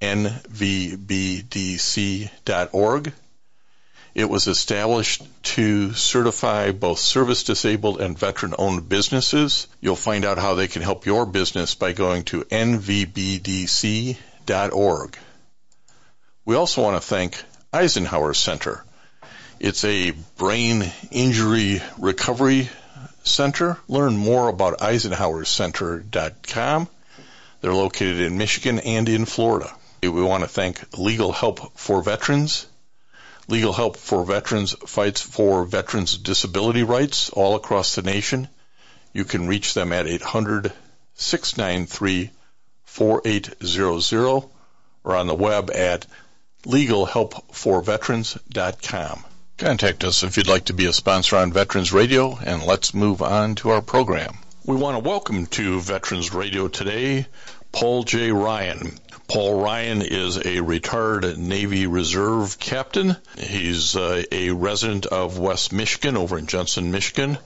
nvbdc.org. It was established to certify both service disabled and veteran owned businesses. You'll find out how they can help your business by going to nvbdc.org. We also want to thank Eisenhower Center. It's a brain injury recovery center. Learn more about eisenhowercenter.com. They're located in Michigan and in Florida. We want to thank Legal Help for Veterans. Legal Help for Veterans fights for veterans' disability rights all across the nation. You can reach them at 800 693 4800 or on the web at legalhelpforveterans.com. Contact us if you'd like to be a sponsor on Veterans Radio, and let's move on to our program. We want to welcome to Veterans Radio today Paul J. Ryan. Paul Ryan is a retired Navy Reserve captain. He's uh, a resident of West Michigan over in Jenison, Michigan.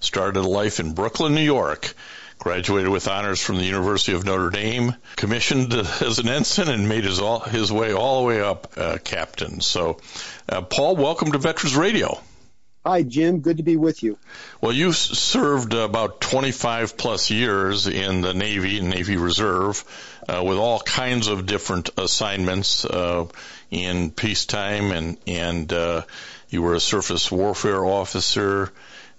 Started life in Brooklyn, New York graduated with honors from the University of Notre Dame, commissioned as an ensign, and made his all, his way all the way up uh, captain. So, uh, Paul, welcome to Veterans Radio. Hi, Jim. Good to be with you. Well, you served about 25 plus years in the Navy and Navy Reserve uh, with all kinds of different assignments uh, in peacetime, and and uh, you were a surface warfare officer.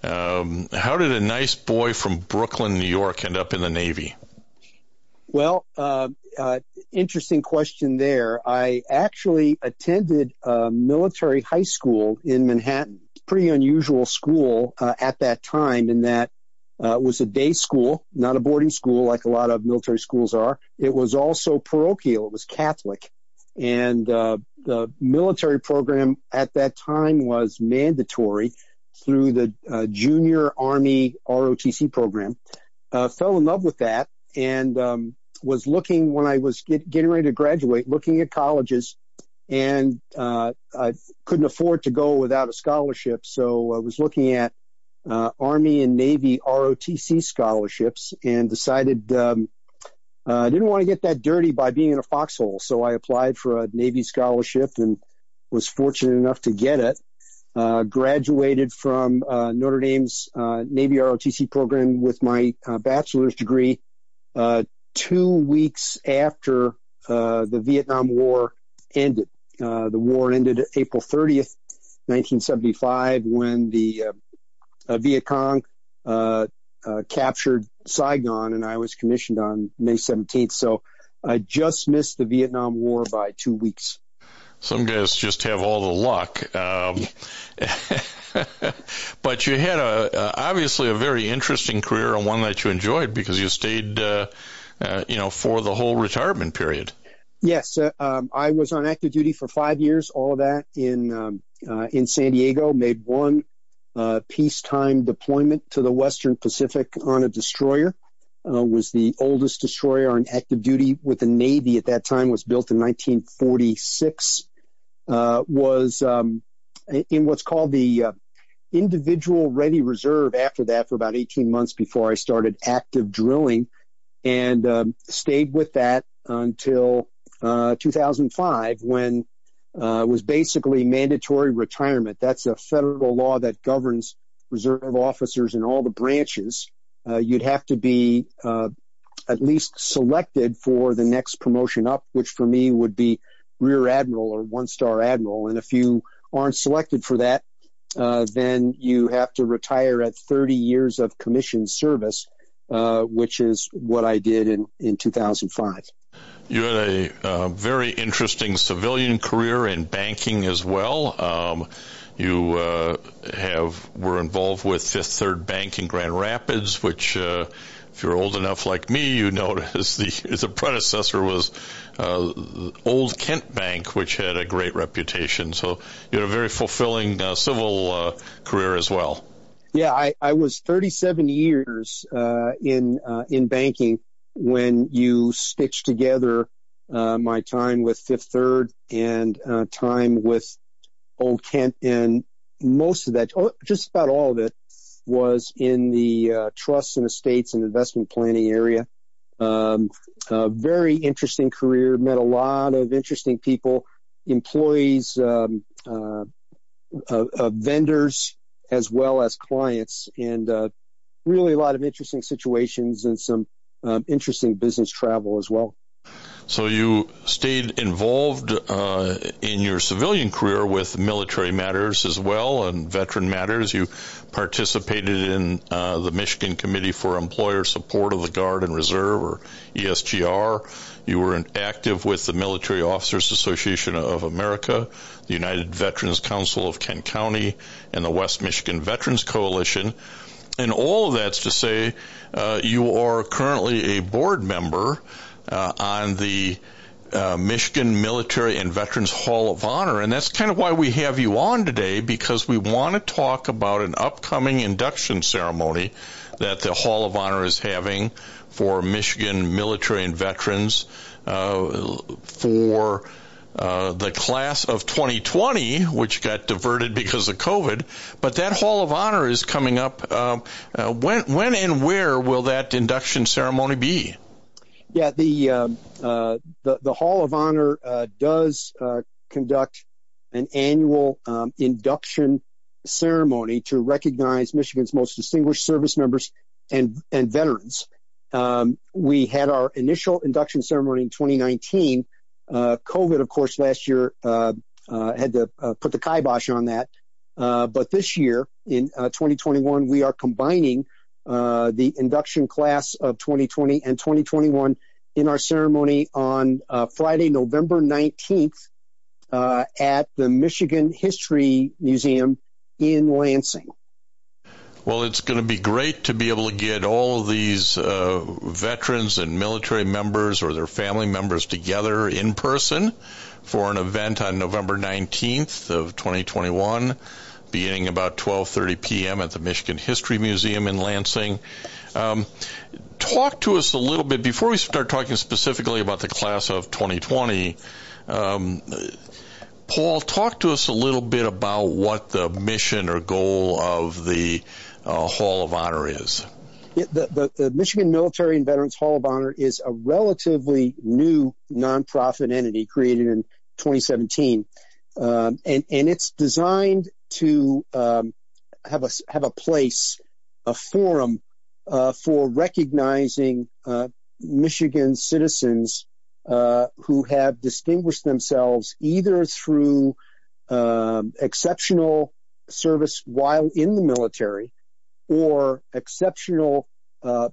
Um, how did a nice boy from Brooklyn, New York, end up in the Navy? Well, uh, uh, interesting question there. I actually attended a military high school in Manhattan. Pretty unusual school uh, at that time in that uh, it was a day school, not a boarding school like a lot of military schools are. It was also parochial. It was Catholic. And uh, the military program at that time was mandatory through the uh, Junior Army ROTC program. Uh, fell in love with that and um, was looking when I was get, getting ready to graduate, looking at colleges, and uh, I couldn't afford to go without a scholarship, so I was looking at uh, Army and Navy ROTC scholarships and decided um, uh, I didn't want to get that dirty by being in a foxhole, so I applied for a Navy scholarship and was fortunate enough to get it. Uh, graduated from uh, Notre Dame's uh, Navy ROTC program with my bachelor's degree two weeks after the Vietnam War ended. The war ended April 30th, 1975, when the Viet Cong captured Saigon, and I was commissioned on May 17th. So I just missed the Vietnam War by two weeks. Some guys just have all the luck. Um, but you had a obviously a very interesting career and one that you enjoyed because you stayed, uh, uh, you know, for the whole retirement period. Yes, uh, um, I was on active duty for five years. All of that in um, uh, in San Diego. Made one uh, peacetime deployment to the Western Pacific on a destroyer. Uh, was the oldest destroyer on active duty with the Navy at that time. Was built in 1946 uh, was um, in what's called the uh, individual ready reserve after that for about 18 months before I started active drilling and um, stayed with that until 2005 when uh, was basically mandatory retirement. That's a federal law that governs reserve officers in all the branches. Uh, you'd have to be uh, at least selected for the next promotion up, which for me would be rear admiral or one star admiral. And if you aren't selected for that, uh, then you have to retire at 30 years of commissioned service, uh, which is what I did in 2005. You had a uh, very interesting civilian career in banking as well. Um, you uh, have were involved with Fifth Third Bank in Grand Rapids, which uh, if you're old enough like me, you as the the predecessor was uh, Old Kent Bank, which had a great reputation. So you had a very fulfilling uh, civil uh, career as well. Yeah, I, I was 37 years in in banking when you stitch together uh, my time with Fifth Third and uh, time with Old Kent, and most of that, oh, just about all of it, was in the uh, trusts and estates and investment planning area. Um, a very interesting career. Met a lot of interesting people, employees, um, uh, uh, vendors, as well as clients, and uh, really a lot of interesting situations and some um, interesting business travel as well. So you stayed involved uh, in your civilian career with military matters as well and veteran matters. You participated in uh, the Michigan Committee for Employer Support of the Guard and Reserve, or ESGR. You were active with the Military Officers Association of America, the United Veterans Council of Kent County, and the West Michigan Veterans Coalition. And all of that's to say uh, you are currently a board member uh, on the uh, Michigan Military and Veterans Hall of Honor. And that's kind of why we have you on today because we want to talk about an upcoming induction ceremony that the Hall of Honor is having for Michigan military and veterans uh, for uh, the class of 2020, which got diverted because of COVID. But that Hall of Honor is coming up. Uh, uh when, when and where will that induction ceremony be? Yeah, the um, uh, the, the Hall of Honor uh, does conduct an annual um, induction ceremony to recognize Michigan's most distinguished service members and and veterans. Um, we had our initial induction ceremony in 2019. Uh, COVID, of course, last year uh, uh, had to put the kibosh on that. Uh but this year, in 2021, we are combining uh, the induction class of 2020 and 2021 in our ceremony on uh, Friday, November 19th uh, at the Michigan History Museum in Lansing. Well, it's going to be great to be able to get all of these uh, veterans and military members or their family members together in person for an event on November 19th of 2021 beginning about 12:30 p.m. at the Michigan History Museum in Lansing. Um, talk to us a little bit before we start talking specifically about the class of 2020. Um, Paul, talk to us a little bit about what the mission or goal of the uh, Hall of Honor is. The, the, the, Michigan Military and Veterans Hall of Honor is a relatively new nonprofit entity created in 2017, um, and and it's designed to um, have a have a place, a forum uh, for recognizing uh, Michigan citizens uh, who have distinguished themselves either through um, exceptional service while in the military or exceptional uh,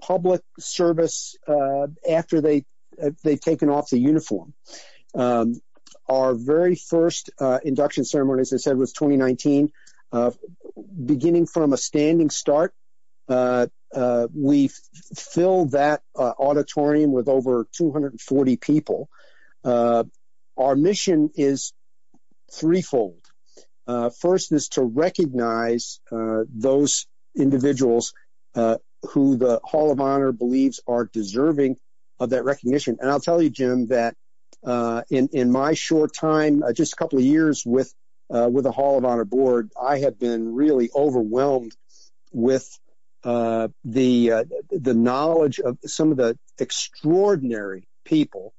public service uh, after they they've taken off the uniform. Um, our very first uh, induction ceremony, as I said, was 2019. Uh, beginning from a standing start, uh, uh we filled that uh, auditorium with over 240 people. Uh, our mission is threefold. First is to recognize those individuals who the Hall of Honor believes are deserving of that recognition. And I'll tell you, Jim, that uh, in in my short time, uh, just a couple of years with uh, with the Hall of Honor board, I have been really overwhelmed with uh, the uh, the knowledge of some of the extraordinary people,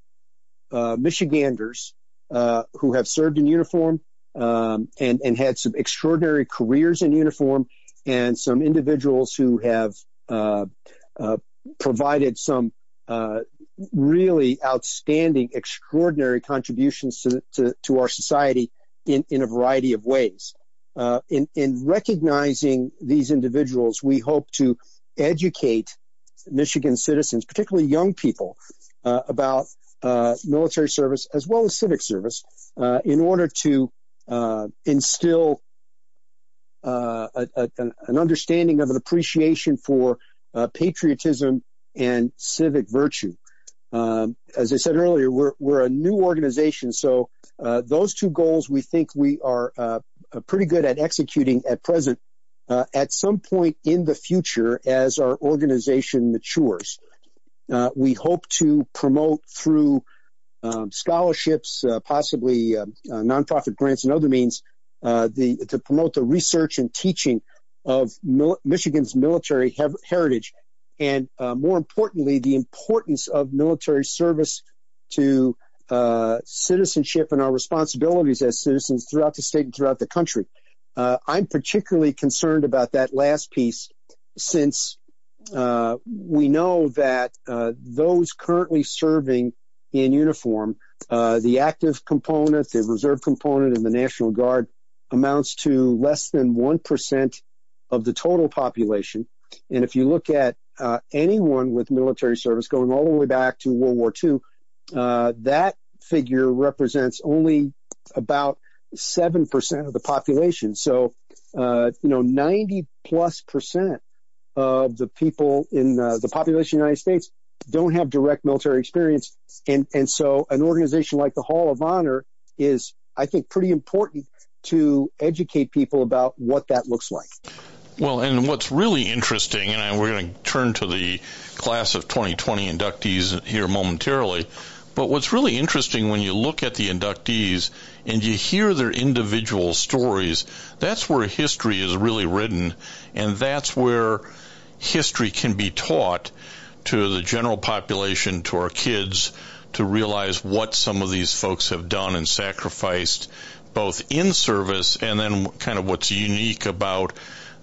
uh, Michiganders, who have served in uniform um, and and had some extraordinary careers in uniform, and some individuals who have provided some uh, really outstanding, extraordinary contributions to, to, to our society in, in a variety of ways. Uh, in, in recognizing these individuals, we hope to educate Michigan citizens, particularly young people, uh, about uh, military service as well as civic service uh, in order to uh, instill uh, a, a, an understanding of an appreciation for patriotism and civic virtue. Um, as I said earlier, we're, we're a new organization, so those two goals we think we are pretty good at executing at present. Uh, at some point in the future, as our organization matures, uh, we hope to promote through scholarships, uh, possibly uh, uh, nonprofit grants and other means, uh, the, to promote the research and teaching of Michigan's military he- heritage, and more importantly, the importance of military service to citizenship and our responsibilities as citizens throughout the state and throughout the country. I'm particularly concerned about that last piece since uh, we know that uh, those currently serving in uniform, uh, the active component, the reserve component, and the National Guard amounts to less than 1% of the total population. And if you look at uh, anyone with military service going all the way back to World War II, uh, that figure represents only about 7% of the population. So, you know, 90 plus percent of the people in the population of the United States don't have direct military experience. And, and so an organization like the Hall of Honor is, I think, pretty important to educate people about what that looks like. Well, and what's really interesting, and we're going to turn to the class of 2020 inductees here momentarily, but what's really interesting when you look at the inductees and you hear their individual stories, that's where history is really written, and that's where history can be taught to the general population, to our kids, to realize what some of these folks have done and sacrificed, both in service and then kind of what's unique about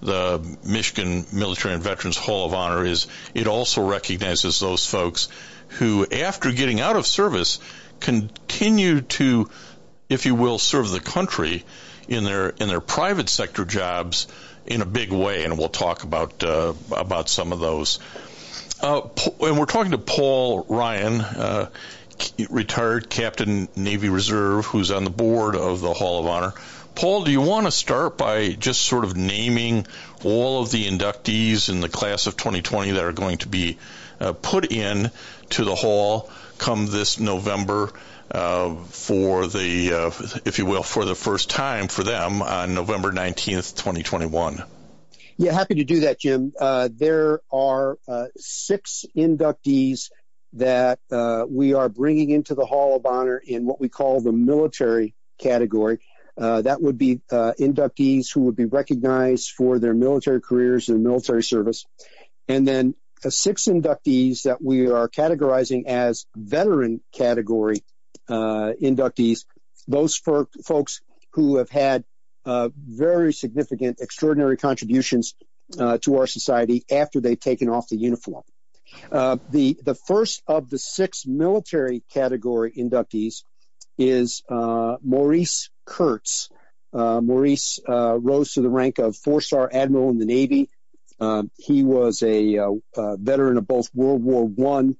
the Michigan Military and Veterans Hall of Honor is it also recognizes those folks who, after getting out of service, continue to, if you will, serve the country in their in their private sector jobs in a big way, and we'll talk about uh, about some of those. Uh, and we're talking to Paul Ryan, uh, retired Captain Navy Reserve, who's on the board of the Hall of Honor. Paul, do you want to start by just sort of naming all of the inductees in the class of 2020 that are going to be uh, put in to the hall come this November uh, for the, uh, if you will, for the first time for them on November 19th, 2021? Yeah, happy to do that, Jim. Uh, there are uh, six inductees that uh, we are bringing into the Hall of Honor in what we call the military category. Uh, that would be inductees who would be recognized for their military careers and military service. And then six inductees that we are categorizing as veteran category uh, inductees, those for folks who have had uh, very significant, extraordinary contributions uh, to our society after they've taken off the uniform. Uh, the the first of the six military category inductees is uh, Maurice Curts. Uh, Maurice rose to the rank of four-star admiral in the Navy. he was a, veteran of both World War One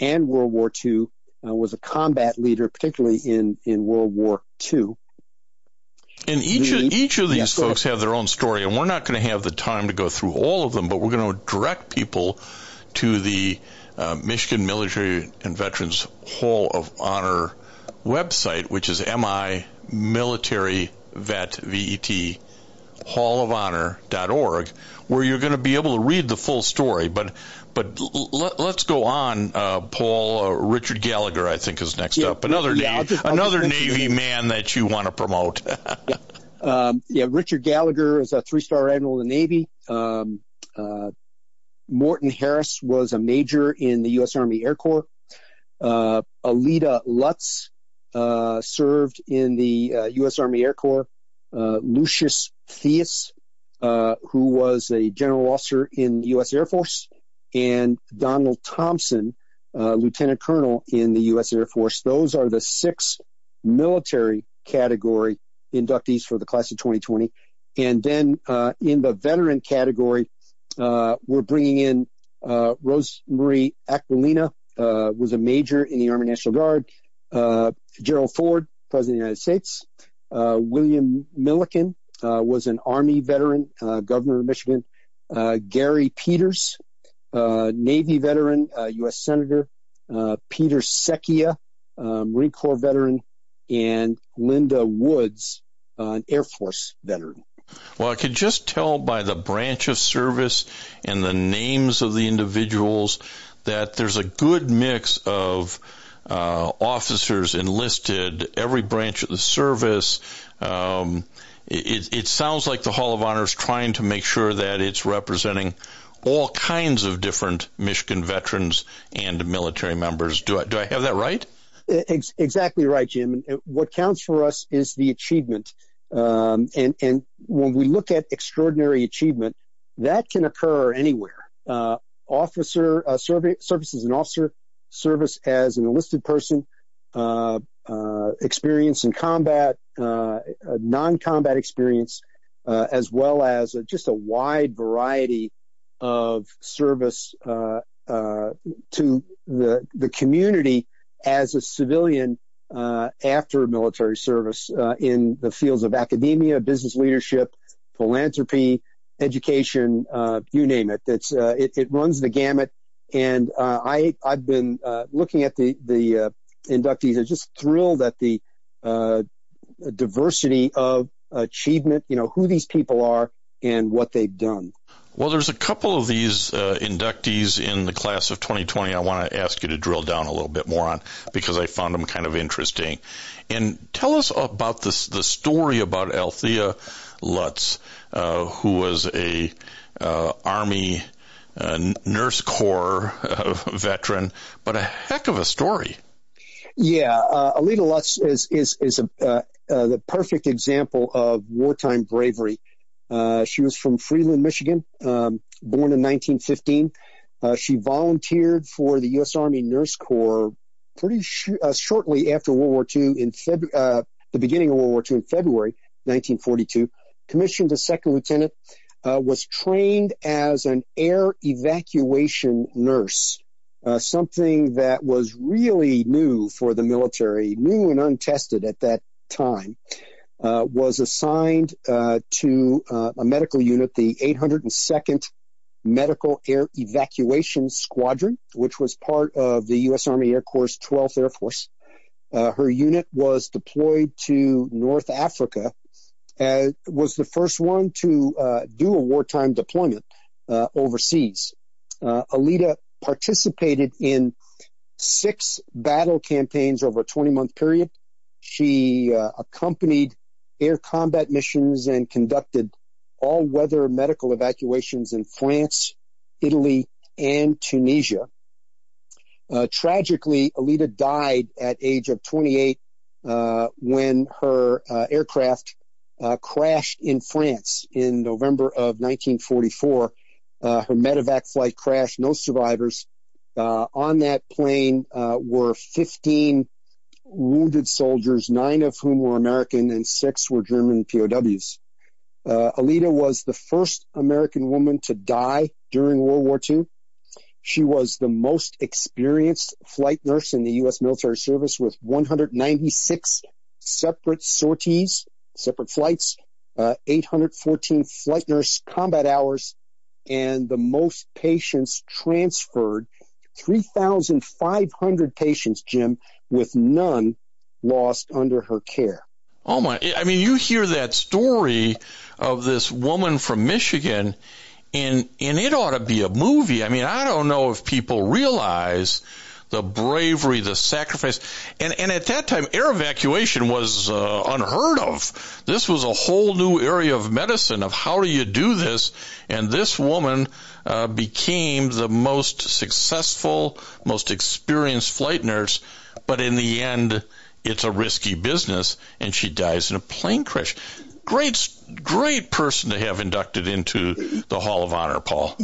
and World War II uh, was a combat leader, particularly in, in World War II. And each the, of, each of these folks have their own story, and we're not going to have the time to go through all of them, but we're going to direct people to the uh, Michigan Military and Veterans Hall of Honor website, which is MI Military Vet VET hall of Honor.org, where you're going to be able to read the full story. But but let, us go on, uh, Paul. Uh, Richard Gallagher, I think, is next yeah, up. Another yeah, Navy, just, another Navy man that you want to promote. yeah. Um, yeah, Richard Gallagher is a three-star admiral in the Navy. Um, uh, Morton Harris was a major in the U.S. Army Air Corps. Uh, Aleda Lutz uh, served in the U.S. Uh, Army Air Corps. Lucius Theus, who was a general officer in the U.S. Air Force and Donald Thompson, uh, Lieutenant Colonel in the U.S. Air Force. Those are the six military category inductees for the class of 2020. And then uh, in the veteran category, uh, we're bringing in uh, Rosemarie Aquilina, uh, was a major in the Army National Guard. Uh, Gerald Ford, President of the United States. Uh, William Milliken was an Army veteran, Governor of Michigan. Gary Peters, Uh, Navy veteran, uh, U.S. Senator. Uh, Peter Secchia, um, Marine Corps veteran, and Linda Woods, an Air Force veteran. Well, I could just tell by the branch of service and the names of the individuals that there's a good mix of uh, officers enlisted, every branch of the service. Um, it, it, sounds like the Hall of Honor is trying to make sure that it's representing all kinds of different Michigan veterans and military members. Do I, do I have that right? exactly right, Jim. And what counts for us is the achievement. Um, and, and when we look at extraordinary achievement, that can occur anywhere. Uh, officer uh, service as an officer, service as an enlisted person, uh, uh, experience in combat, uh, non-combat experience, uh, as well as just a wide variety of service uh, to the the community as a civilian after military service in the fields of academia, business leadership, philanthropy, education, uh, you name it. It's uh, it, it, runs the gamut. And uh, I I've been uh, looking at the the uh, inductees. I'm just thrilled at the uh, diversity of achievement. You know who these people are and what they've done. Well, there's a couple of these uh, inductees in the class of 2020 I want to ask you to drill down a little bit more on because I found them kind of interesting. And tell us about this, the story about Althea Lutz, uh, who was a uh, Army uh, Nurse Corps uh, veteran, but a heck of a story. Yeah, uh, Aleda Lutz is is is a, the perfect example of wartime bravery. She was from Freeland, Michigan, um, born in 1915. she volunteered for the U.S. Army Nurse Corps pretty sh- shortly after World War II in Feb- the beginning of World War II in February 1942 commissioned as second lieutenant, uh, was trained as an air evacuation nurse, uh, something that was really new for the military, new and untested at that time. Uh, was assigned uh, to uh, a medical unit, the 802nd Medical Air Evacuation Squadron, which was part of the U.S. Army Air Corps 12th Air Force. Uh, her unit was deployed to North Africa uh, was the first one to uh, do a wartime deployment uh, overseas. Uh, Aleda participated in six battle campaigns over a 20 month period. She uh, accompanied air combat missions and conducted all weather medical evacuations in France, Italy, and Tunisia. Uh, tragically, Aleda died at age of 28 when her aircraft uh, crashed in France in November of 1944. Uh, her medevac flight crashed, no survivors. Uh, on that plane uh, were 15 wounded soldiers, nine of whom were American and six were German POWs. Uh, Aleda was the first American woman to die during World War II. She was the most experienced flight nurse in the U.S. military service with 196 separate sorties separate flights, uh, 814 flight nurse combat hours, and the most patients transferred 3,500 patients, Jim, with none lost under her care. Oh my, I mean, you hear that story of this woman from Michigan and, and it ought to be a movie. I mean, I don't know if people realize the bravery, the sacrifice. And, and at that time, air evacuation was uh, unheard of. This was a whole new area of medicine of how do you do this? And this woman uh, became the most successful, most experienced flight nurse. But in the end, it's a risky business, and she dies in a plane crash. Great, great person to have inducted into the Hall of Honor, Paul.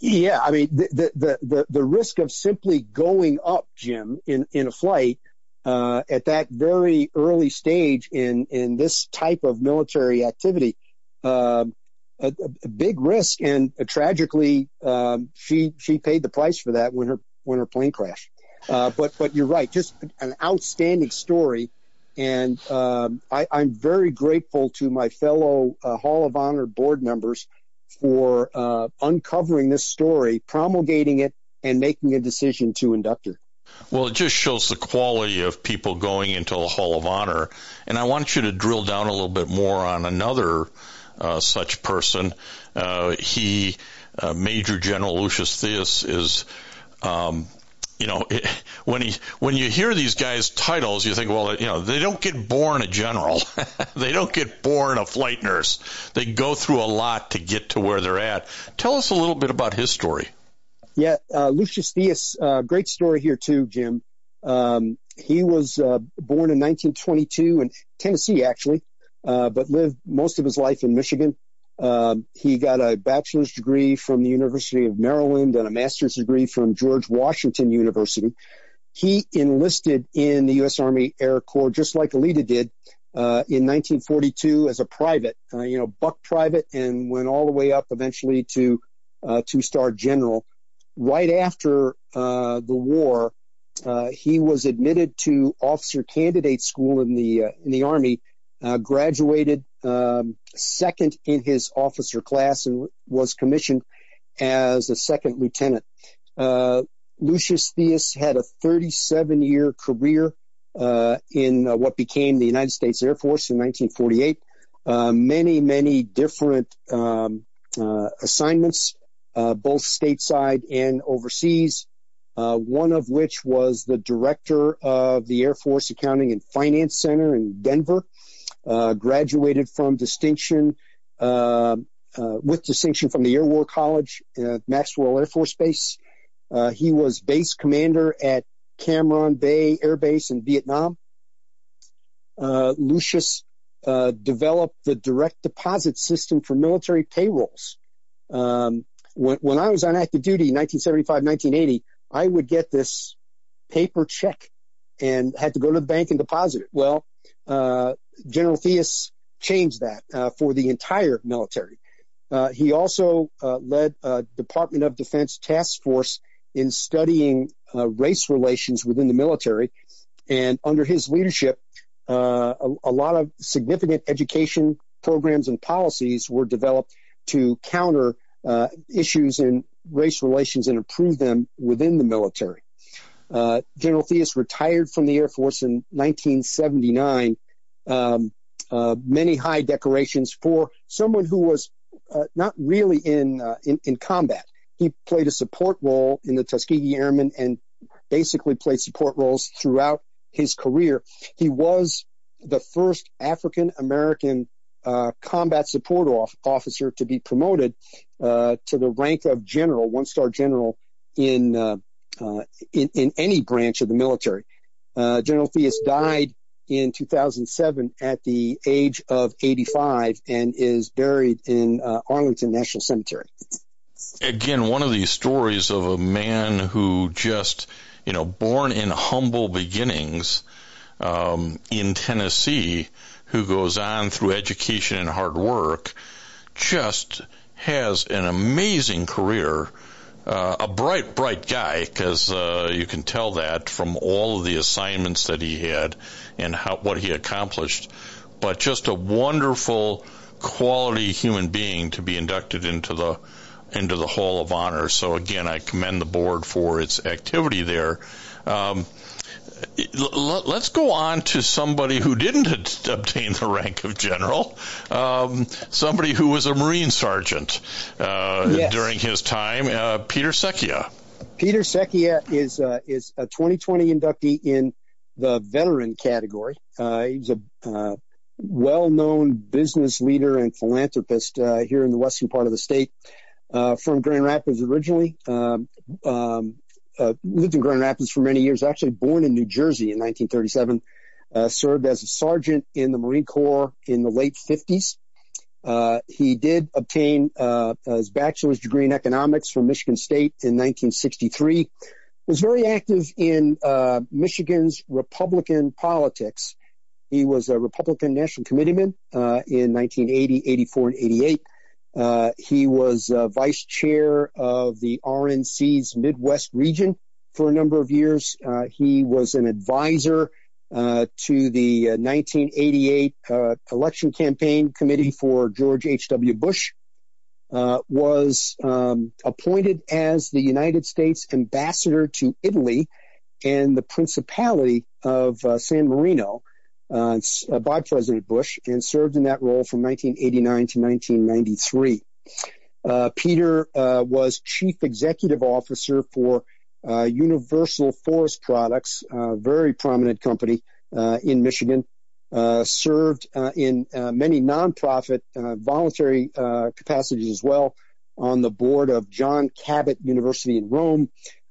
Yeah, I mean the the the, the risk of simply going up, Jim, in in a flight uh, at that very early stage in in this type of military activity. Uh, a, a, big risk, and uh, tragically, um, she she paid the price for that when her when her plane crashed. Uh, but but you're right, just an outstanding story, and um, I, am very grateful to my fellow uh, Hall of Honor board members for uh, uncovering this story, promulgating it, and making a decision to induct her. Well, it just shows the quality of people going into the Hall of Honor, and I want you to drill down a little bit more on another uh, such person. Uh, he, uh, Major General Lucius Theus, is um, you know, it, when he when you hear these guys' titles, you think, well, you know, they don't get born a general, they don't get born a flight nurse. They go through a lot to get to where they're at. Tell us a little bit about his story. Yeah, uh, Lucius Theus, uh, great story here too, Jim. Um, he was uh, born in 1922 in Tennessee, actually, uh, but lived most of his life in Michigan. Um, he got a bachelor's degree from the University of Maryland and a master's degree from George Washington University. He enlisted in the U.S. Army Air Corps just like Aleda did uh, in 1942 as a private, uh, you know, buck private, and went all the way up eventually to uh, two-star general. Right after uh, the war, uh, he was admitted to officer candidate school in the in the Army, graduated um, second in his officer class and was commissioned as a second lieutenant. Uh, Lucius Theus had a 37 year career uh, in uh, what became the United States Air Force in 1948. Uh, many, many different um, assignments, both stateside and overseas. one of which was the director of the Air Force Accounting and Finance Center in Denver. Uh, graduated from distinction uh, uh, with distinction from the Air War College at Maxwell Air Force Base. he was base commander at Cam Ranh Bay Air Base in Vietnam. Lucius developed the direct deposit system for military payrolls. Um, when, when, I was on active duty, 1975, 1980, I would get this paper check and had to go to the bank and deposit it. Well, uh, General Theus changed that uh, for the entire military. Uh, he also uh, led a Department of Defense task force in studying uh, race relations within the military. And under his leadership, uh, a, a, lot of significant education programs and policies were developed to counter uh, issues in race relations and improve them within the military. General Theus retired from the Air Force in 1979 um, uh, many high decorations for someone who was uh, not really in, uh, combat. He played a support role in the Tuskegee Airmen and basically played support roles throughout his career. He was the first African American uh, combat support off- officer to be promoted uh, to the rank of general, one star general in, uh, in in any branch of the military. General Theus died in 2007 at the age of 85 and is buried in uh, Arlington National Cemetery. Again, one of these stories of a man who just, you know, born in humble beginnings um, in Tennessee, who goes on through education and hard work, just has an amazing career uh, a bright, bright guy because uh, you can tell that from all of the assignments that he had and how, what he accomplished. But just a wonderful, quality human being to be inducted into the into the Hall of Honor. So again, I commend the board for its activity there. Um, let's go on to somebody who didn't obtain the rank of general, um, somebody who was a Marine sergeant uh, yes. during his time, uh, Peter Secchia. Peter Secchia is uh, is a 2020 inductee in the veteran category. Uh, he's a uh, well-known business leader and philanthropist uh, here in the western part of the state. from Grand Rapids originally, um, um, uh, lived in Grand Rapids for many years. Actually born in New Jersey in 1937. uh, served as a sergeant in the Marine Corps in the late 50s. Uh, he did obtain uh, his bachelor's degree in economics from Michigan State in 1963. Was very active in uh, Michigan's Republican politics. He was a Republican National Committeeman uh, in 1980, 84, and 88. Uh, he was vice chair of the RNC's Midwest region for a number of years. he was an advisor uh, to the 1988 uh, uh, election campaign committee for George H.W. Bush, uh, was um, appointed as the United States ambassador to Italy and the Principality of uh, San Marino Uh, uh, by President Bush and served in that role from 1989 to 1993. Uh, Peter was chief executive officer for uh, Universal Forest Products, a very prominent company uh, in Michigan, uh, served in many nonprofit voluntary capacities as well on the board of John Cabot University in Rome.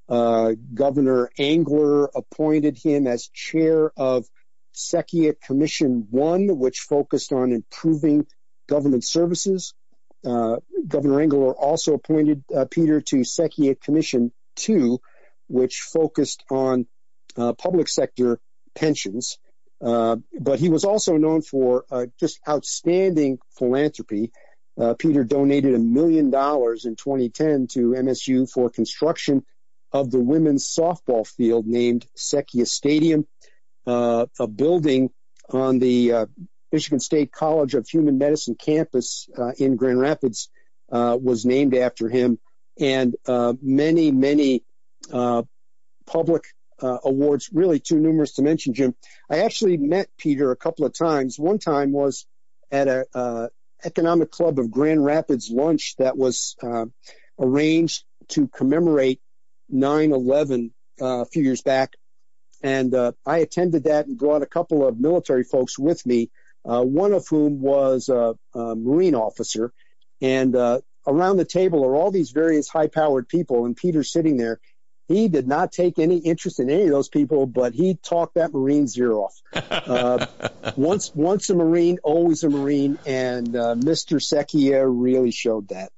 Governor Engler appointed him as chair of Secchia Commission 1, which focused on improving government services. Uh, Governor Engler also appointed uh, Peter to Secchia Commission 2, which focused on uh, public sector pensions. But he was also known for just outstanding philanthropy. Peter donated a million dollars in 2010 to MSU for construction of the women's softball field named Secchia Stadium, a building on the uh, Michigan State College of Human Medicine campus in Grand Rapids was named after him. And many, many uh, public uh, awards, really too numerous to mention, Jim. I actually met Peter a couple of times. One time was at a uh, economic club of Grand Rapids lunch that was uh, arranged to commemorate 9/11 uh, a few years back, and uh, I attended that and brought a couple of military folks with me. Uh, one of whom was a, a Marine officer, and around the table are all these various high-powered people, and Peter's sitting there he did not take any interest in any of those people, but he talked that Marine's ear off. Uh, once, once a Marine, always a Marine, and uh, Mr. Secchia really showed that.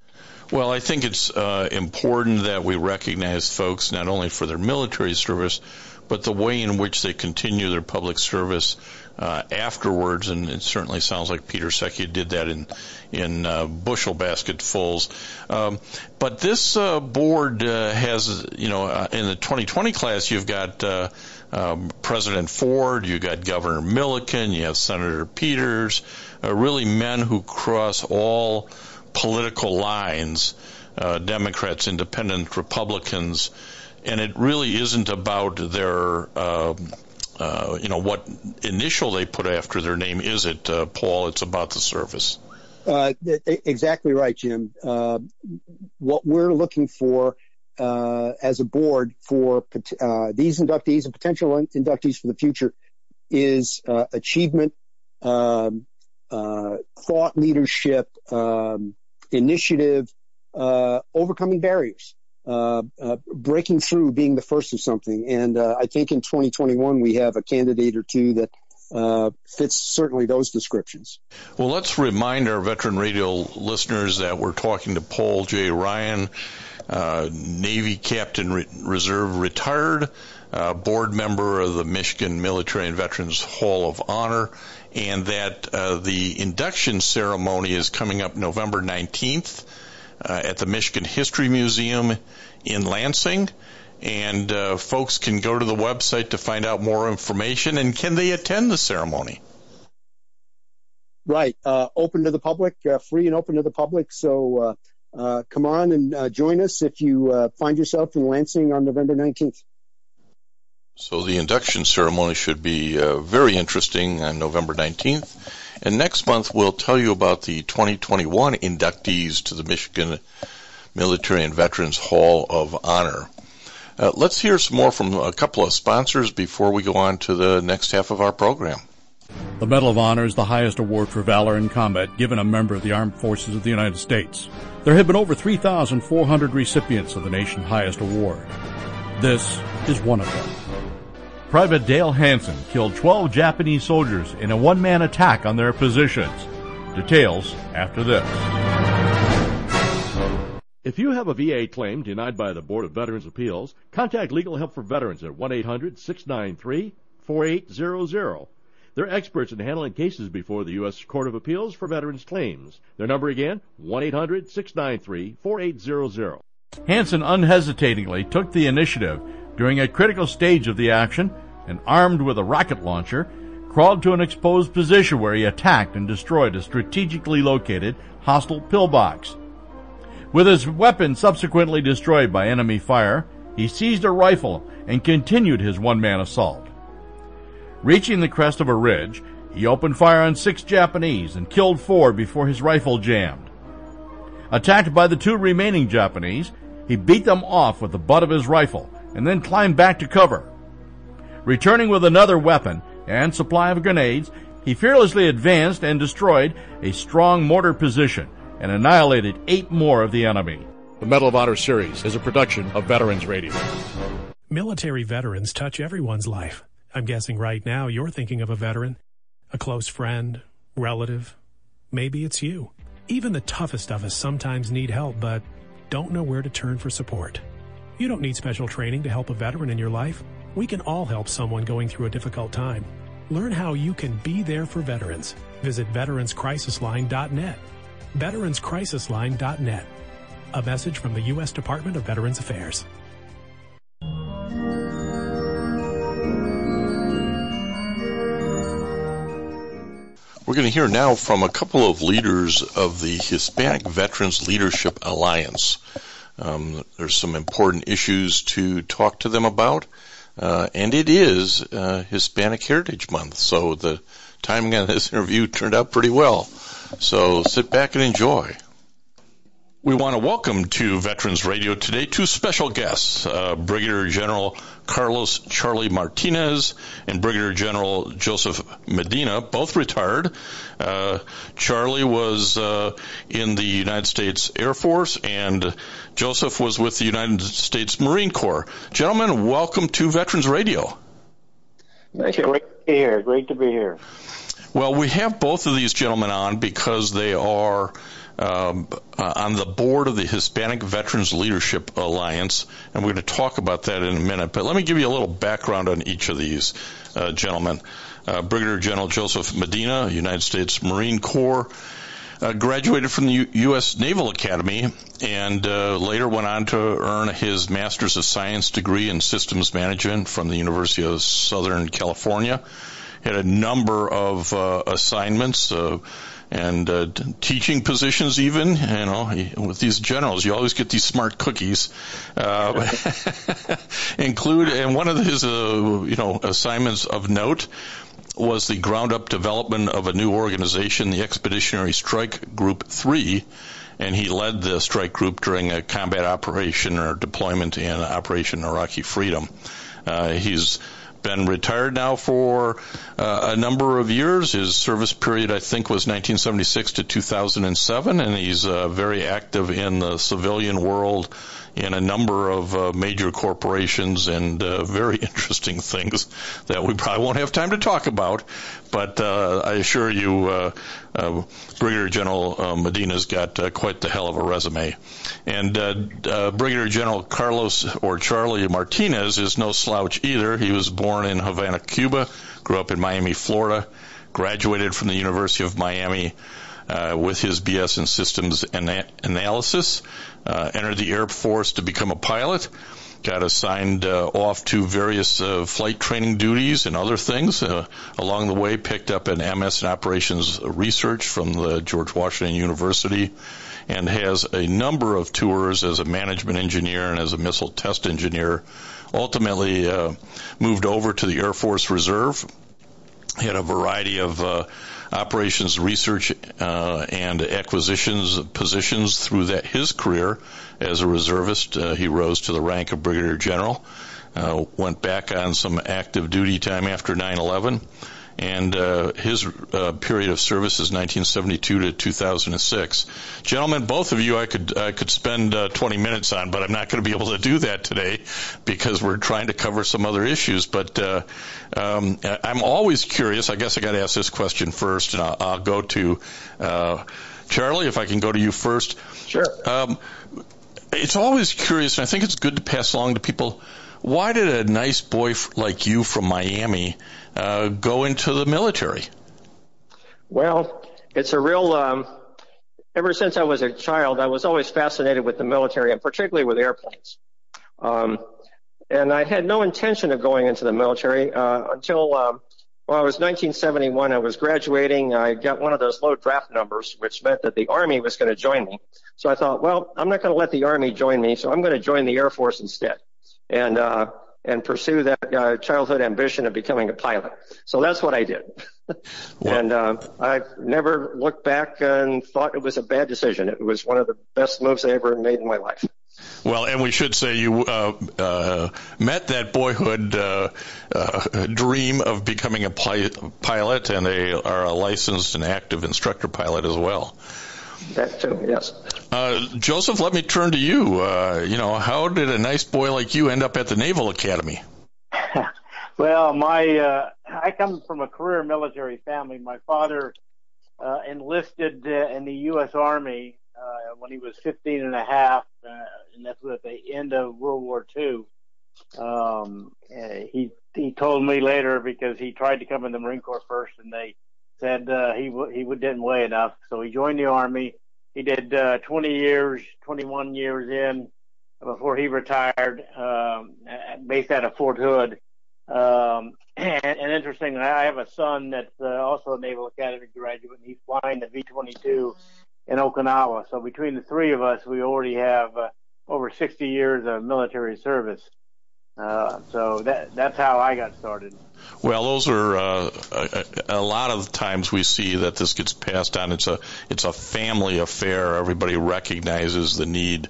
Well, I think it's uh, important that we recognize folks not only for their military service, but the way in which they continue their public service uh, afterwards, and it certainly sounds like Peter Secchia did that in in uh, bushel basketfuls. Um, but this uh, board uh, has, you know, uh, in the 2020 class, you've got uh, um, President Ford, you've got Governor Milliken, you have Senator Peters, really men who cross all political lines, Democrats, Independents, Republicans, and it really isn't about their um, uh, you know, what initial they put after their name is it, uh, Paul? It's about the service. Uh, exactly right, Jim. Uh, what we're looking for uh, as a board for uh, these inductees and potential inductees for the future is uh achievement, um, uh thought leadership, um, initiative, uh overcoming barriers uh, uh, breaking through, being the first of something. And uh, I think in 2021 we have a candidate or two that uh, fits certainly those descriptions. Well, let's remind our veteran radio listeners that we're talking to Paul J. Ryan, uh, Navy Captain Re- Reserve retired, uh, board member of the Michigan Military and Veterans Hall of Honor, and that the induction ceremony is coming up November 19th uh, at the Michigan History Museum in Lansing. And uh, folks can go to the website to find out more information. And can they attend the ceremony? Right, uh, open to the public, uh, free and open to the public. So uh, uh, come on and join us if you find yourself in Lansing on November 19th. So the induction ceremony should be very interesting on November 19th. And next month, we'll tell you about the 2021 inductees to the Michigan Military and Veterans Hall of Honor. Uh, let's hear some more from a couple of sponsors before we go on to the next half of our program. The Medal of Honor is the highest award for valor in combat given a member of the Armed Forces of the United States. There have been over 3,400 recipients of the nation's highest award. This is one of them. Private Dale Hansen killed 12 Japanese soldiers in a one-man attack on their positions. Details after this. If you have a VA claim denied by the Board of Veterans Appeals, contact Legal Help for Veterans at 1-800-693-4800. They're experts in handling cases before the U.S. Court of Appeals for Veterans Claims. Their number again, 1-800-693-4800. Hansen unhesitatingly took the initiative during a critical stage of the action and armed with a rocket launcher, crawled to an exposed position where he attacked and destroyed a strategically located hostile pillbox. With his weapon subsequently destroyed by enemy fire, he seized a rifle and continued his one-man assault. Reaching the crest of a ridge, he opened fire on six Japanese and killed four before his rifle jammed. Attacked by the two remaining Japanese, he beat them off with the butt of his rifle and then climbed back to cover. Returning with another weapon and supply of grenades, he fearlessly advanced and destroyed a strong mortar position and annihilated eight more of the enemy. The Medal of Honor series is a production of Veterans Radio. Military veterans touch everyone's life. I'm guessing right now you're thinking of a veteran, a close friend, relative. Maybe it's you. Even the toughest of us sometimes need help, but don't know where to turn for support. You don't need special training to help a veteran in your life. We can all help someone going through a difficult time. Learn how you can be there for veterans. Visit veteranscrisisline.net. Veteranscrisisline.net. A message from the U.S. Department of Veterans Affairs. We're going to hear now from a couple of leaders of the Hispanic Veterans Leadership Alliance. Um, there's some important issues to talk to them about, uh, and it is uh, Hispanic Heritage Month, so the timing on this interview turned out pretty well. So sit back and enjoy. We want to welcome to Veterans Radio today two special guests, uh, Brigadier General Carlos Charlie Martinez and Brigadier General Joseph Medina, both retired. Uh, Charlie was uh, in the United States Air Force and Joseph was with the United States Marine Corps. Gentlemen, welcome to Veterans Radio. Thank you. Great to be here. Great to be here. Well, we have both of these gentlemen on because they are um, uh, on the board of the Hispanic Veterans Leadership Alliance, and we're going to talk about that in a minute. But let me give you a little background on each of these uh, gentlemen. Uh, Brigadier General Joseph Medina, United States Marine Corps. Uh, graduated from the U- U.S. Naval Academy and uh, later went on to earn his Master's of Science degree in Systems Management from the University of Southern California. Had a number of uh, assignments and uh, teaching positions even you know with these generals you always get these smart cookies uh, include and one of his uh, you know assignments of note was the ground up development of a new organization the expeditionary strike group 3 and he led the strike group during a combat operation or deployment in operation iraqi freedom. Uh, he's been retired now for uh, a number of years. His service period, I think, was 1976 to 2007, and he's uh, very active in the civilian world in a number of uh, major corporations and uh, very interesting things that we probably won't have time to talk about. But uh, I assure you, uh, uh, Brigadier General uh, Medina's got quite the hell of a resume. And Brigadier General Carlos or Charlie Martinez is no slouch either. He was born in Havana, Cuba, grew up in Miami, Florida, graduated from the University of Miami uh, with his BS in systems ana- analysis, uh, entered the Air Force to become a pilot, got assigned uh, off to various uh, flight training duties and other things. Uh, along the way, picked up an MS in operations research from the George Washington University and has a number of tours as a management engineer and as a missile test engineer. Ultimately, uh, moved over to the Air Force Reserve. Had a variety of uh, operations research uh, and acquisitions positions through that his career as a reservist. Uh, he rose to the rank of brigadier general. Uh, went back on some active duty time after 9/11, and uh, his uh, period of service is 1972 to 2006. Gentlemen, both of you, I could I could spend uh, 20 minutes on, but I'm not going to be able to do that today because we're trying to cover some other issues. But uh, um, I'm always curious. I guess I got to ask this question first, and I'll, I'll go to uh, Charlie if I can go to you first. Sure. Um, it's always curious, and I think it's good to pass along to people. Why did a nice boy like you from Miami uh, go into the military? Well, it's a real. Um, ever since I was a child, I was always fascinated with the military, and particularly with airplanes. Um, and I had no intention of going into the military uh, until um, well, it was 1971. I was graduating. I got one of those low draft numbers, which meant that the Army was going to join me. So I thought, well, I'm not going to let the Army join me, so I'm going to join the Air Force instead. And uh, and pursue that uh, childhood ambition of becoming a pilot. So that's what I did. and uh, I've never looked back and thought it was a bad decision. It was one of the best moves I ever made in my life. Well, and we should say you uh, uh, met that boyhood uh, uh dream of becoming a pilot, and they are a licensed and active instructor pilot as well. That too, yes. Uh, Joseph, let me turn to you. Uh, you know, how did a nice boy like you end up at the Naval Academy? well, my I come from a career military family. My father enlisted in the U.S. Army uh, when he was 15 and a half, uh, and that's at the end of World War II. Um, he he told me later because he tried to come in the Marine Corps first, and they said uh, he w- he didn't weigh enough, so he joined the Army. He did uh, 20 years, 21 years in before he retired, um, based out of Fort Hood. Um, and, and interesting, I have a son that's uh, also a Naval Academy graduate, and he's flying the V-22 in Okinawa. So between the three of us, we already have uh, over 60 years of military service. Uh, so that that's how I got started. Well, those are uh, a, a, lot of times we see that this gets passed on. It's a it's a family affair. Everybody recognizes the need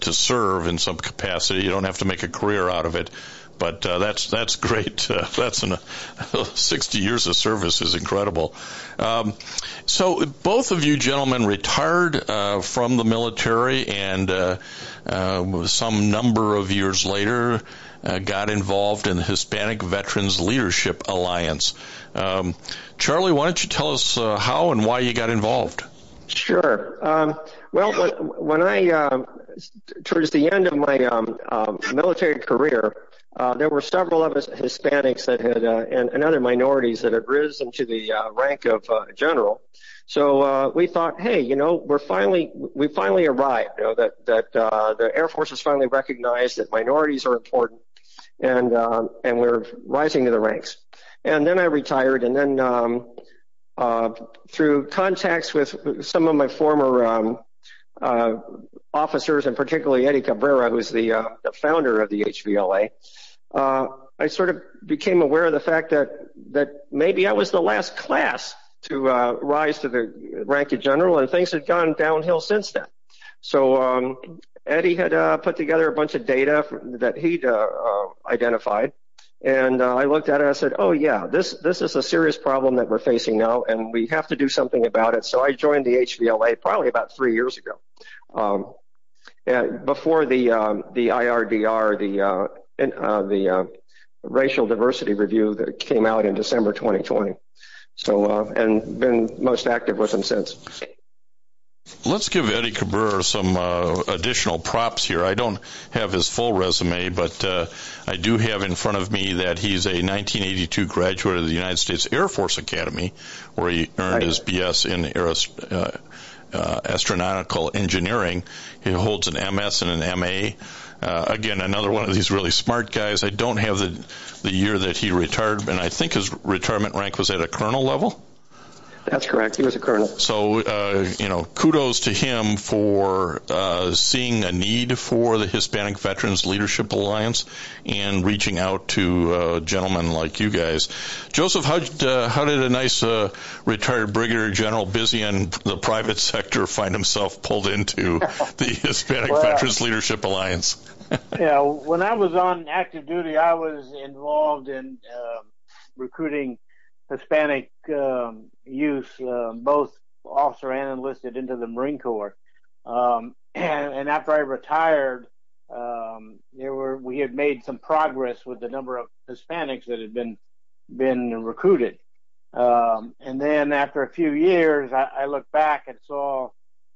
to serve in some capacity. You don't have to make a career out of it. But uh, that's that's great. Uh, that's an, 60 years of service is incredible. Um, so both of you gentlemen retired uh, from the military, and uh, uh, some number of years later uh, got involved in the Hispanic Veterans Leadership Alliance. Um, Charlie, why don't you tell us how and why you got involved? Sure. Um, well, when, when I um, towards the end of my um, um, military career, uh, there were several of us Hispanics that had, uh, and, and, other minorities that had risen to the uh, rank of uh, general. So uh, we thought, hey, you know, we're finally we finally arrived. You know that that uh, the Air Force has finally recognized that minorities are important, and and we're rising to the ranks. And then I retired, and then um, through contacts with some of my former um, officers, and particularly Eddie Cabrera, who's the the founder of the HVLA uh, I sort of became aware of the fact that that maybe I was the last class to uh, rise to the rank of general, and things had gone downhill since then. So um, Eddie had uh, put together a bunch of data that he'd uh, uh, identified, and uh, I looked at it. and I said, "Oh yeah, this this is a serious problem that we're facing now, and we have to do something about it." So I joined the HVLA probably about three years ago. Um, before the um, the IRDR, the uh, uh, the uh, racial diversity review that came out in December 2020. So, uh, and been most active with them since. Let's give Eddie Cabrera some uh, additional props here. I don't have his full resume, but uh, I do have in front of me that he's a 1982 graduate of the United States Air Force Academy, where he earned right. his BS in aeros- uh, uh, astronautical engineering. He holds an MS and an MA. Uh, again, another one of these really smart guys. I don't have the the year that he retired, and I think his retirement rank was at a colonel level. That's correct. He was a colonel. So, uh, you know, kudos to him for uh, seeing a need for the Hispanic Veterans Leadership Alliance and reaching out to uh, gentlemen like you guys. Joseph, how, uh, how did a nice uh, retired brigadier general busy in the private sector find himself pulled into the Hispanic well, Veterans Leadership Alliance? yeah, when I was on active duty, I was involved in um, recruiting Hispanic um, youth, uh, both officer and enlisted, into the Marine Corps. Um, and, and, after I retired, um, there were we had made some progress with the number of Hispanics that had been been recruited. Um, and then after a few years, I, I looked back and saw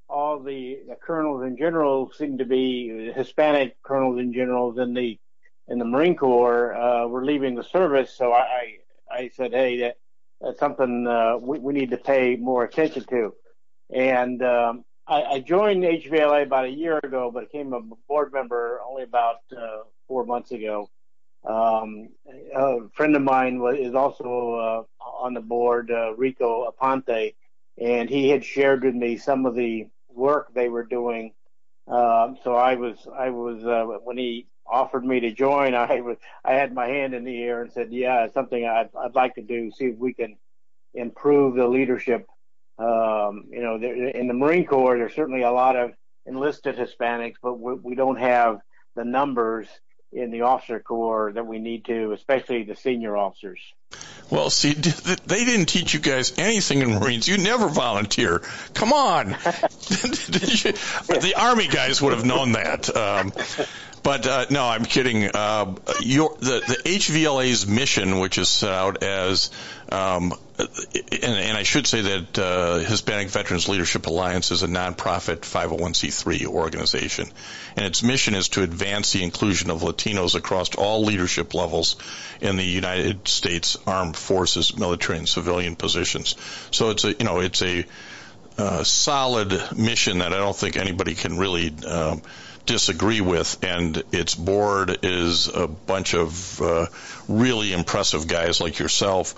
all the, the, colonels and generals seemed to be Hispanic colonels and generals in the in the Marine Corps uh, were leaving the service. So I I said, hey, that, that's something uh, we, we need to pay more attention to. And um, I, I joined HVLA about a year ago, but became a board member only about uh, four months ago. Um, a friend of mine was, is also uh, on the board, uh, Rico Aponte, and he had shared with me some of the work they were doing. Um, so I was, I was uh, when he offered me to join, I was, I had my hand in the air and said, "Yeah, it's something I'd, I'd like to do. See if we can improve the leadership." Um, you know, there, in the Marine Corps, there's certainly a lot of enlisted Hispanics, but we, we don't have the numbers in the officer corps that we need to, especially the senior officers. Well, see, they didn't teach you guys anything in Marines. You never volunteer. Come on. the Army guys would have known that. Um, but uh, no, I'm kidding. Uh, your, the, the HVLA's mission, which is set out as, um, and, and, I should say that uh, Hispanic Veterans Leadership Alliance is a nonprofit 501c3 organization, and its mission is to advance the inclusion of Latinos across all leadership levels in the United States Armed Forces, military and civilian positions. So it's a, you know, it's a uh, solid mission that I don't think anybody can really. Um, disagree with, and its board is a bunch of uh, really impressive guys like yourself.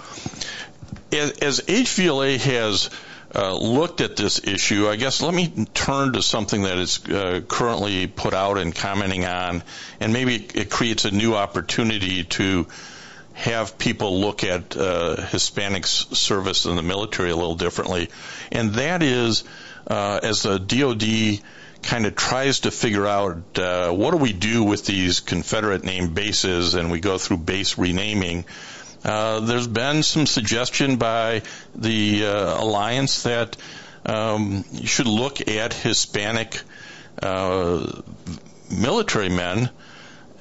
As, as HVLA has uh, looked at this issue, I guess let me turn to something that is uh, currently put out and commenting on, and maybe it creates a new opportunity to have people look at uh, Hispanics service in the military a little differently, and that is uh, as the DoD kind of tries to figure out uh, what do we do with these Confederate name bases, and we go through base renaming. Uh, there's been some suggestion by the uh, alliance that um, you should look at Hispanic uh, military men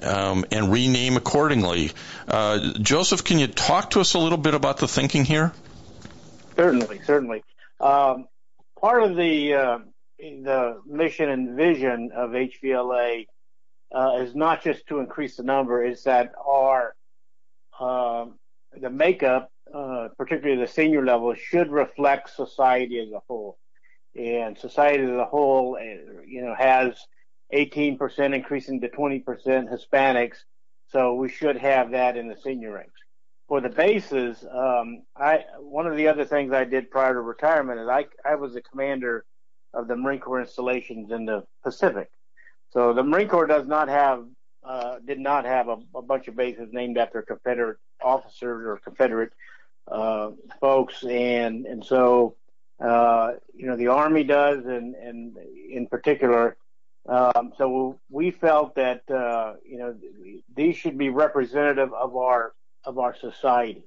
um, and rename accordingly. Uh, Joseph, can you talk to us a little bit about the thinking here? Certainly, certainly. Um, part of the uh, the mission and vision of HVLA uh, is not just to increase the number, it's that our uh, the makeup, uh, particularly the senior level, should reflect society as a whole. And society as a whole, uh, you know, has 18% increasing to 20% Hispanics, so we should have that in the senior ranks. For the bases, um, I one of the other things I did prior to retirement is I I was a commander of the Marine Corps installations in the Pacific. So the Marine Corps does not have, uh, did not have a, a, bunch of bases named after Confederate officers or Confederate uh, folks, and and so uh, you know the Army does, and and in particular. Um, so we felt that uh, you know these should be representative of our of our society.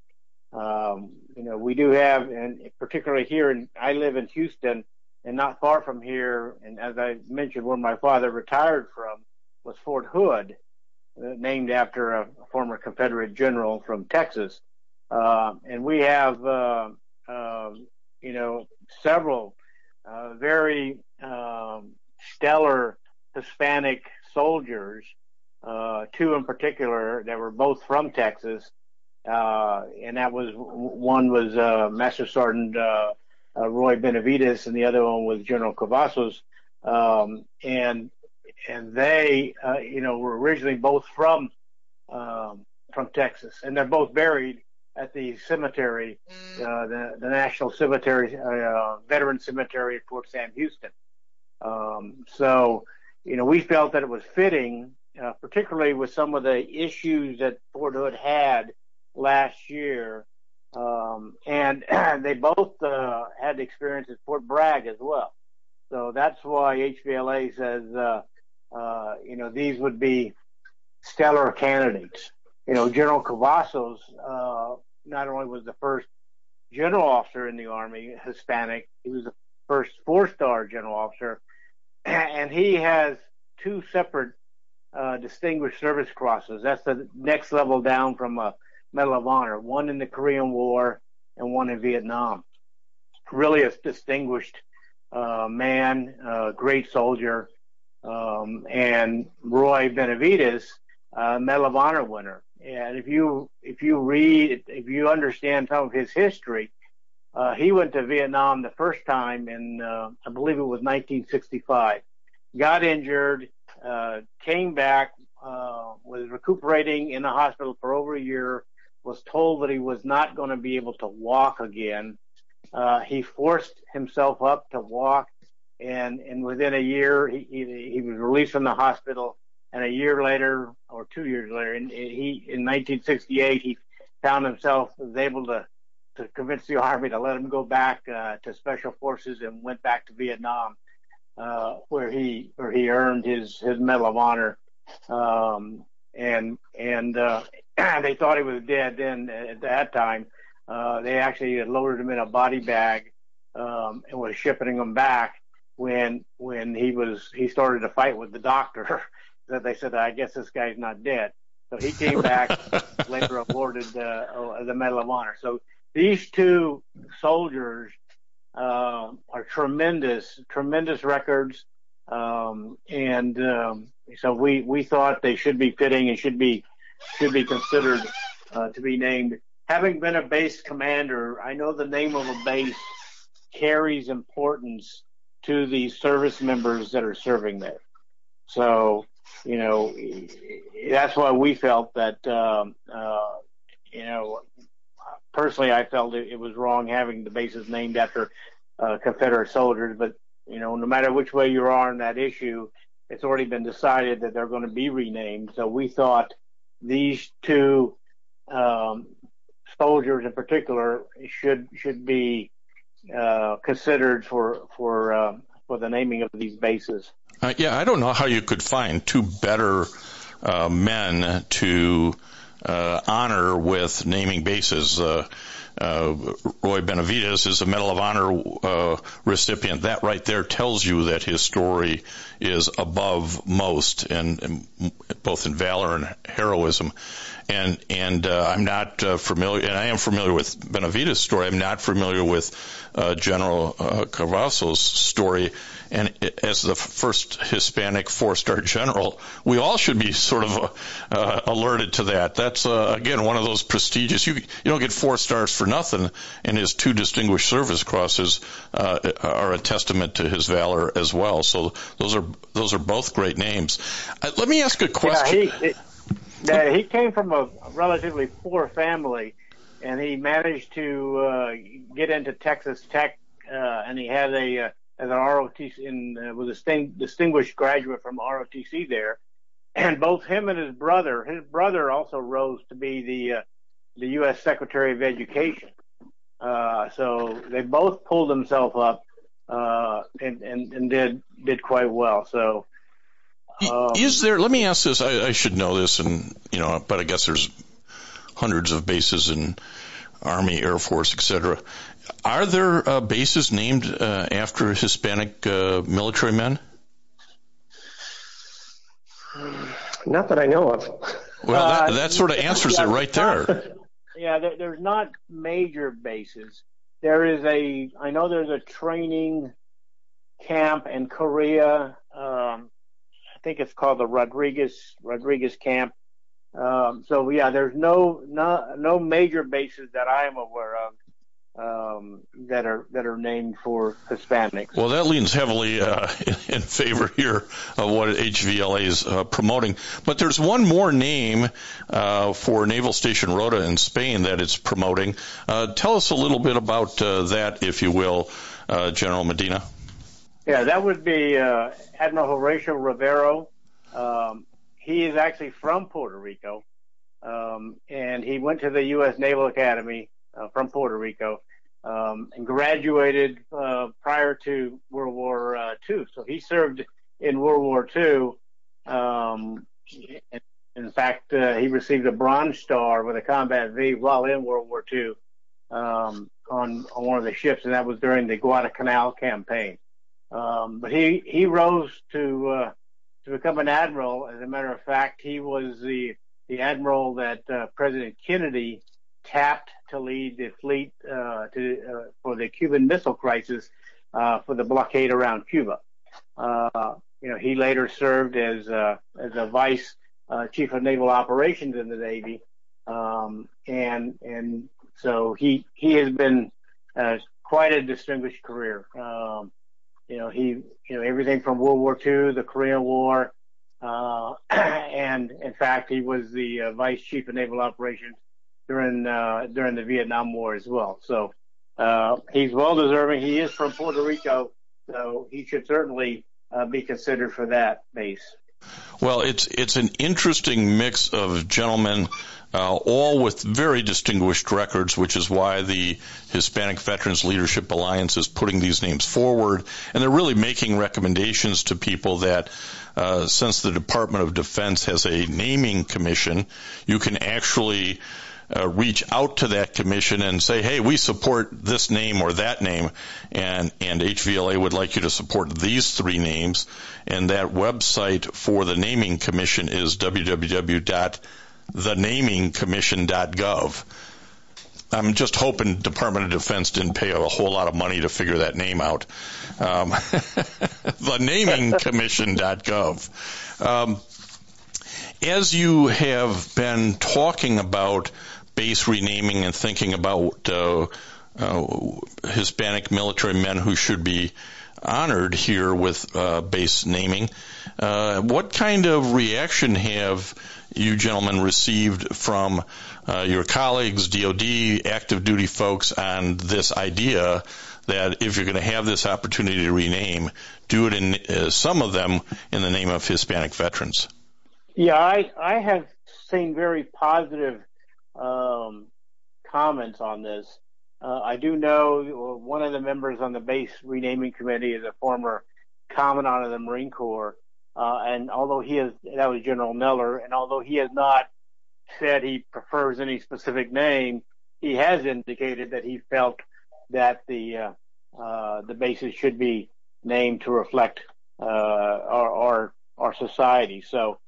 Um, you know, we do have, and particularly here, in I live in Houston and not far from here, and as I mentioned, where my father retired from was Fort Hood, uh, named after a former Confederate general from Texas. Uh, and we have, uh, um, you know, several uh, very um, stellar Hispanic soldiers, uh, two in particular that were both from Texas. Uh, and that was one was Master Sergeant uh, Roy Benavidez, and the other one was General Cavazos. Um, and and they, uh, you know, were originally both from um, from Texas, and they're both buried at the cemetery, uh, the the National Cemetery, uh, Veteran Cemetery at Fort Sam Houston. Um, so, you know, we felt that it was fitting, uh, particularly with some of the issues that Fort Hood had last year, and they both uh, had experience at Fort Bragg as well. So that's why HVLA says, uh, uh, you know, these would be stellar candidates. You know, General Cavazos uh, not only was the first general officer in the Army, Hispanic. He was the first four star general officer. And he has two separate uh, Distinguished Service Crosses. That's the next level down from a Medal of Honor, one in the Korean War and one in Vietnam. Really a distinguished uh, man, uh, great soldier. Um, and Roy Benavidez, uh, Medal of Honor winner. And if you if you read if you understand some of his history, uh, he went to Vietnam the first time in uh, I believe it was 1965. Got injured, uh, came back, uh, was recuperating in the hospital for over a year. Was told that he was not going to be able to walk again. Uh, he forced himself up to walk, and within a year he was released from the hospital and a year later, or two years later, in, he in 1968 he found himself able to to convince the army to let him go back uh, to special forces and went back to Vietnam, uh, where he earned his his Medal of Honor, um, and and uh, they thought he was dead then at that time. Uh, they actually had loaded him in a body bag um, and was shipping him back when when he was he started to fight with the doctor that they said, I guess this guy's not dead. So he came back, later awarded uh, the Medal of Honor. So these two soldiers uh, are tremendous, tremendous records. Um, and um, so we, we thought they should be fitting and should be should be considered uh, to be named. Having been a base commander, I know the name of a base carries importance to the service members that are serving there. So you know, that's why we felt that, um, uh, you know, personally, I felt it, it, was wrong having the bases named after uh, Confederate soldiers. But you know, no matter which way you are on that issue, it's already been decided that they're going to be renamed. So we thought these two um, soldiers, in particular, should should be uh, considered for for uh, for the naming of these bases. Uh, yeah, I don't know how you could find two better uh, men to uh, honor with naming bases. Uh, uh, Roy Benavidez is a Medal of Honor uh, recipient. That right there tells you that his story is above most, and, both in valor and heroism. And and I'm not familiar, and I am familiar with Benavidez' story. I'm not familiar with General Cavazos's story and as the first Hispanic four-star general, we all should be sort of uh, alerted to that. That's uh, again one of those prestigious. You you don't get four stars for nothing, and his two distinguished service crosses uh, are a testament to his valor as well. So those are those are both great names. Uh, let me ask a question. Yeah, he, yeah, he came from a relatively poor family, and he managed to uh, get into Texas Tech, uh, and he had a as an ROTC in uh, was a distinguished graduate from ROTC there, and both him and his brother, his brother also rose to be the uh, the U.S. Secretary of Education. Uh, so they both pulled themselves up uh, and, and and did did quite well. So. Um, is there? Let me ask this. I, I should know this, and you know, but I guess there's hundreds of bases in Army, Air Force, etc. Are there uh, bases named uh, after Hispanic uh, military men? Not that I know of. Well, that, uh, that sort of answers yeah, it right there. Yeah, there, there's not major bases. There is a, I know there's a training camp in Korea. Um, I think it's called the Rodriguez Rodriguez camp. Um, so yeah, there's no, no no major bases that I am aware of um, that are that are named for Hispanics. Well, that leans heavily uh, in favor here of what HVLA is uh, promoting. But there's one more name uh, for Naval Station Rota in Spain that it's promoting. Uh, tell us a little bit about uh, that, if you will, uh, General Medina. Yeah, that would be Admiral Horacio Rivero. Um, he is actually from Puerto Rico, um, and he went to the U.S. Naval Academy from Puerto Rico, um, and graduated uh, prior to World War uh, II. So he served in World War II. Um, in fact, uh, he received a Bronze Star with a Combat V while in World War II. um, on on one of the ships, and that was during the Guadalcanal campaign. Um, but he he rose to uh, to become an admiral. As a matter of fact, he was the the admiral that uh, President Kennedy tapped to lead the fleet uh, uh, for the Cuban Missile Crisis uh, for the blockade around Cuba. You know, he later served as as a vice chief of naval operations in the Navy, um, and and so he he has been quite a distinguished career. Um, you know, he, you know, everything from World War II, the Korean War, uh, and in fact, he was the uh, vice chief of naval operations during uh, during the Vietnam War as well. So uh, he's well deserving. He is from Puerto Rico, so he should certainly uh, be considered for that base. Well, it's it's an interesting mix of gentlemen uh, all with very distinguished records, which is why the Hispanic Veterans Leadership Alliance is putting these names forward. And they're really making recommendations to people that, uh, since the Department of Defense has a naming commission, you can actually uh, reach out to that commission and say, "Hey, we support this name or that name," and and HVLA would like you to support these three names. And that website for the naming commission is www thenamingcommission.gov. I'm just hoping Department of Defense didn't pay a whole lot of money to figure that name out. Um, thenamingcommission.gov. Um, as you have been talking about base renaming and thinking about uh, uh, Hispanic military men who should be honored here with uh, base naming, uh, what kind of reaction have you gentlemen received from uh, your colleagues, DoD, active duty folks, on this idea that if you're going to have this opportunity to rename, do it in uh, some of them in the name of Hispanic veterans. Yeah, I I have seen very positive comments on this. Uh, I do know one of the members on the base renaming committee is a former commandant of the Marine Corps, uh, and although he is, that was General Neller, and although he has not said he prefers any specific name, he has indicated that he felt that the uh, the bases should be named to reflect uh, our society. So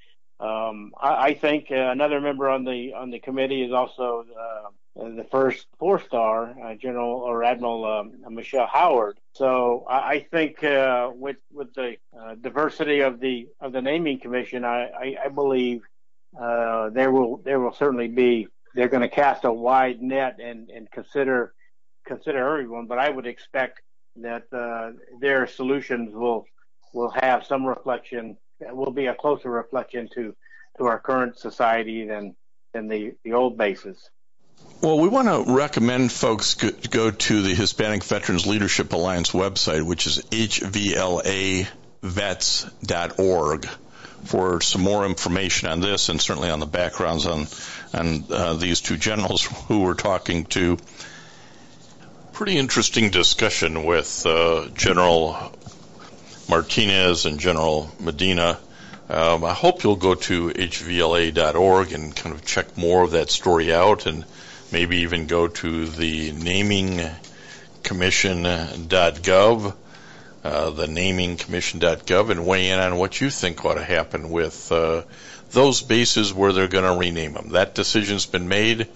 um, I, I, think uh, another member on the on the committee is also uh, the first four star uh, General or Admiral um, Michelle Howard. So I, I think uh, with with the uh, diversity of the of the naming commission, I, I, I believe uh, there will there will certainly be they're going to cast a wide net and and consider consider everyone. But I would expect that their solutions will will have some reflection will be a closer reflection to to our current society than than the the old bases. Well, we want to recommend folks go to the Hispanic Veterans Leadership Alliance website, which is hvlavets.org, for some more information on this and certainly on the backgrounds on on uh, these two generals who we're talking to. Pretty interesting discussion with uh, General Martinez and General Medina. Um, I hope you'll go to hvla.org and kind of check more of that story out and maybe even go to the namingcommission.gov, uh, the namingcommission.gov, and weigh in on what you think ought to happen with uh, those bases where they're going to rename them. That decision's been made.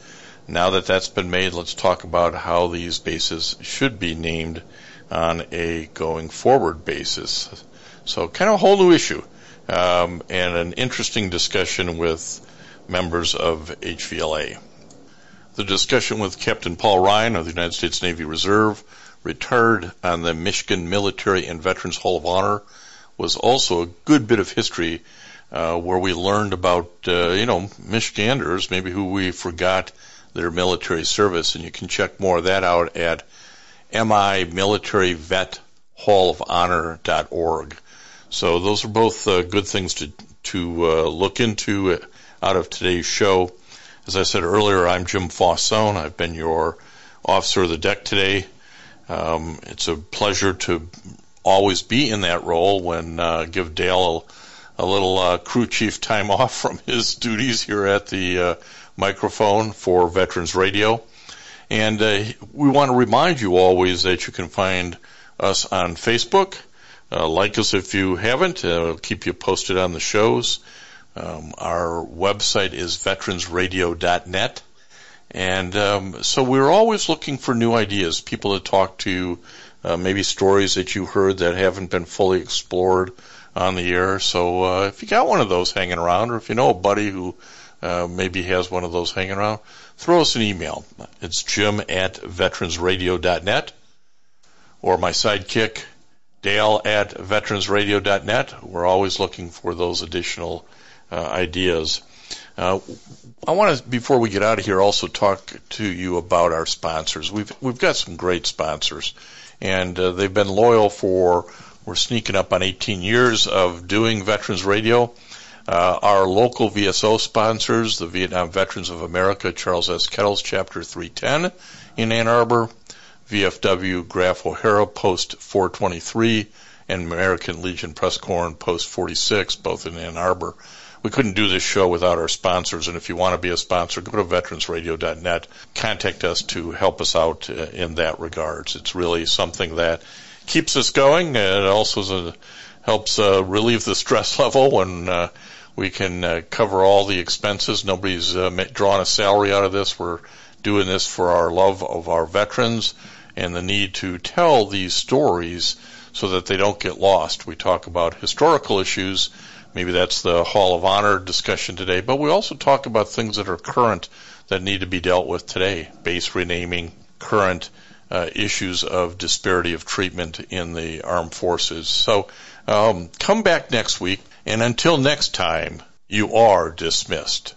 Now that that's been made, let's talk about how these bases should be named on a going forward basis. So, kind of a whole new issue, um, and an interesting discussion with members of HVLA. The discussion with Captain Paul Ryan of the United States Navy Reserve, retired on the Michigan Military and Veterans Hall of Honor, was also a good bit of history uh, where we learned about, uh, you know, Michiganders, maybe who we forgot their military service, and you can check more of that out at mimilitaryvethallofhonor.org. So those are both uh, good things to to uh, look into out of today's show. As I said earlier, I'm Jim Fausone. I've been your officer of the deck today. Um, it's a pleasure to always be in that role when uh, give Dale a, a little uh, crew chief time off from his duties here at the uh, microphone for Veterans Radio. And uh, we want to remind you always that you can find us on Facebook. Uh, like us if you haven't. Uh, we'll keep you posted on the shows. Um, our website is veteransradio.net. And um, so we're always looking for new ideas, people to talk to, uh, maybe stories that you heard that haven't been fully explored on the air. So uh, if you got one of those hanging around, or if you know a buddy who uh, maybe has one of those hanging around, throw us an email. It's jim at veteransradio.net or my sidekick, Dale at veteransradio.net. We're always looking for those additional uh, ideas. Uh, I want to, before we get out of here, also talk to you about our sponsors. We've we've got some great sponsors, and uh, they've been loyal for we're sneaking up on 18 years of doing Veterans Radio. Uh, our local VSO sponsors, the Vietnam Veterans of America, Charles S. Kettles, Chapter 310 in Ann Arbor, VFW Graf O'Hara, Post 423, and American Legion Press Corps, Post 46, both in Ann Arbor. We couldn't do this show without our sponsors, and if you want to be a sponsor, go to veteransradio.net. Contact us to help us out uh, in that regards. It's really something that keeps us going. It also helps uh, relieve the stress level when uh, we can uh, cover all the expenses. Nobody's uh, drawing a salary out of this. We're doing this for our love of our veterans and the need to tell these stories so that they don't get lost. We talk about historical issues. Maybe that's the Hall of Honor discussion today, but we also talk about things that are current that need to be dealt with today. Base renaming, current uh, issues of disparity of treatment in the armed forces. So um, come back next week. And until next time, you are dismissed.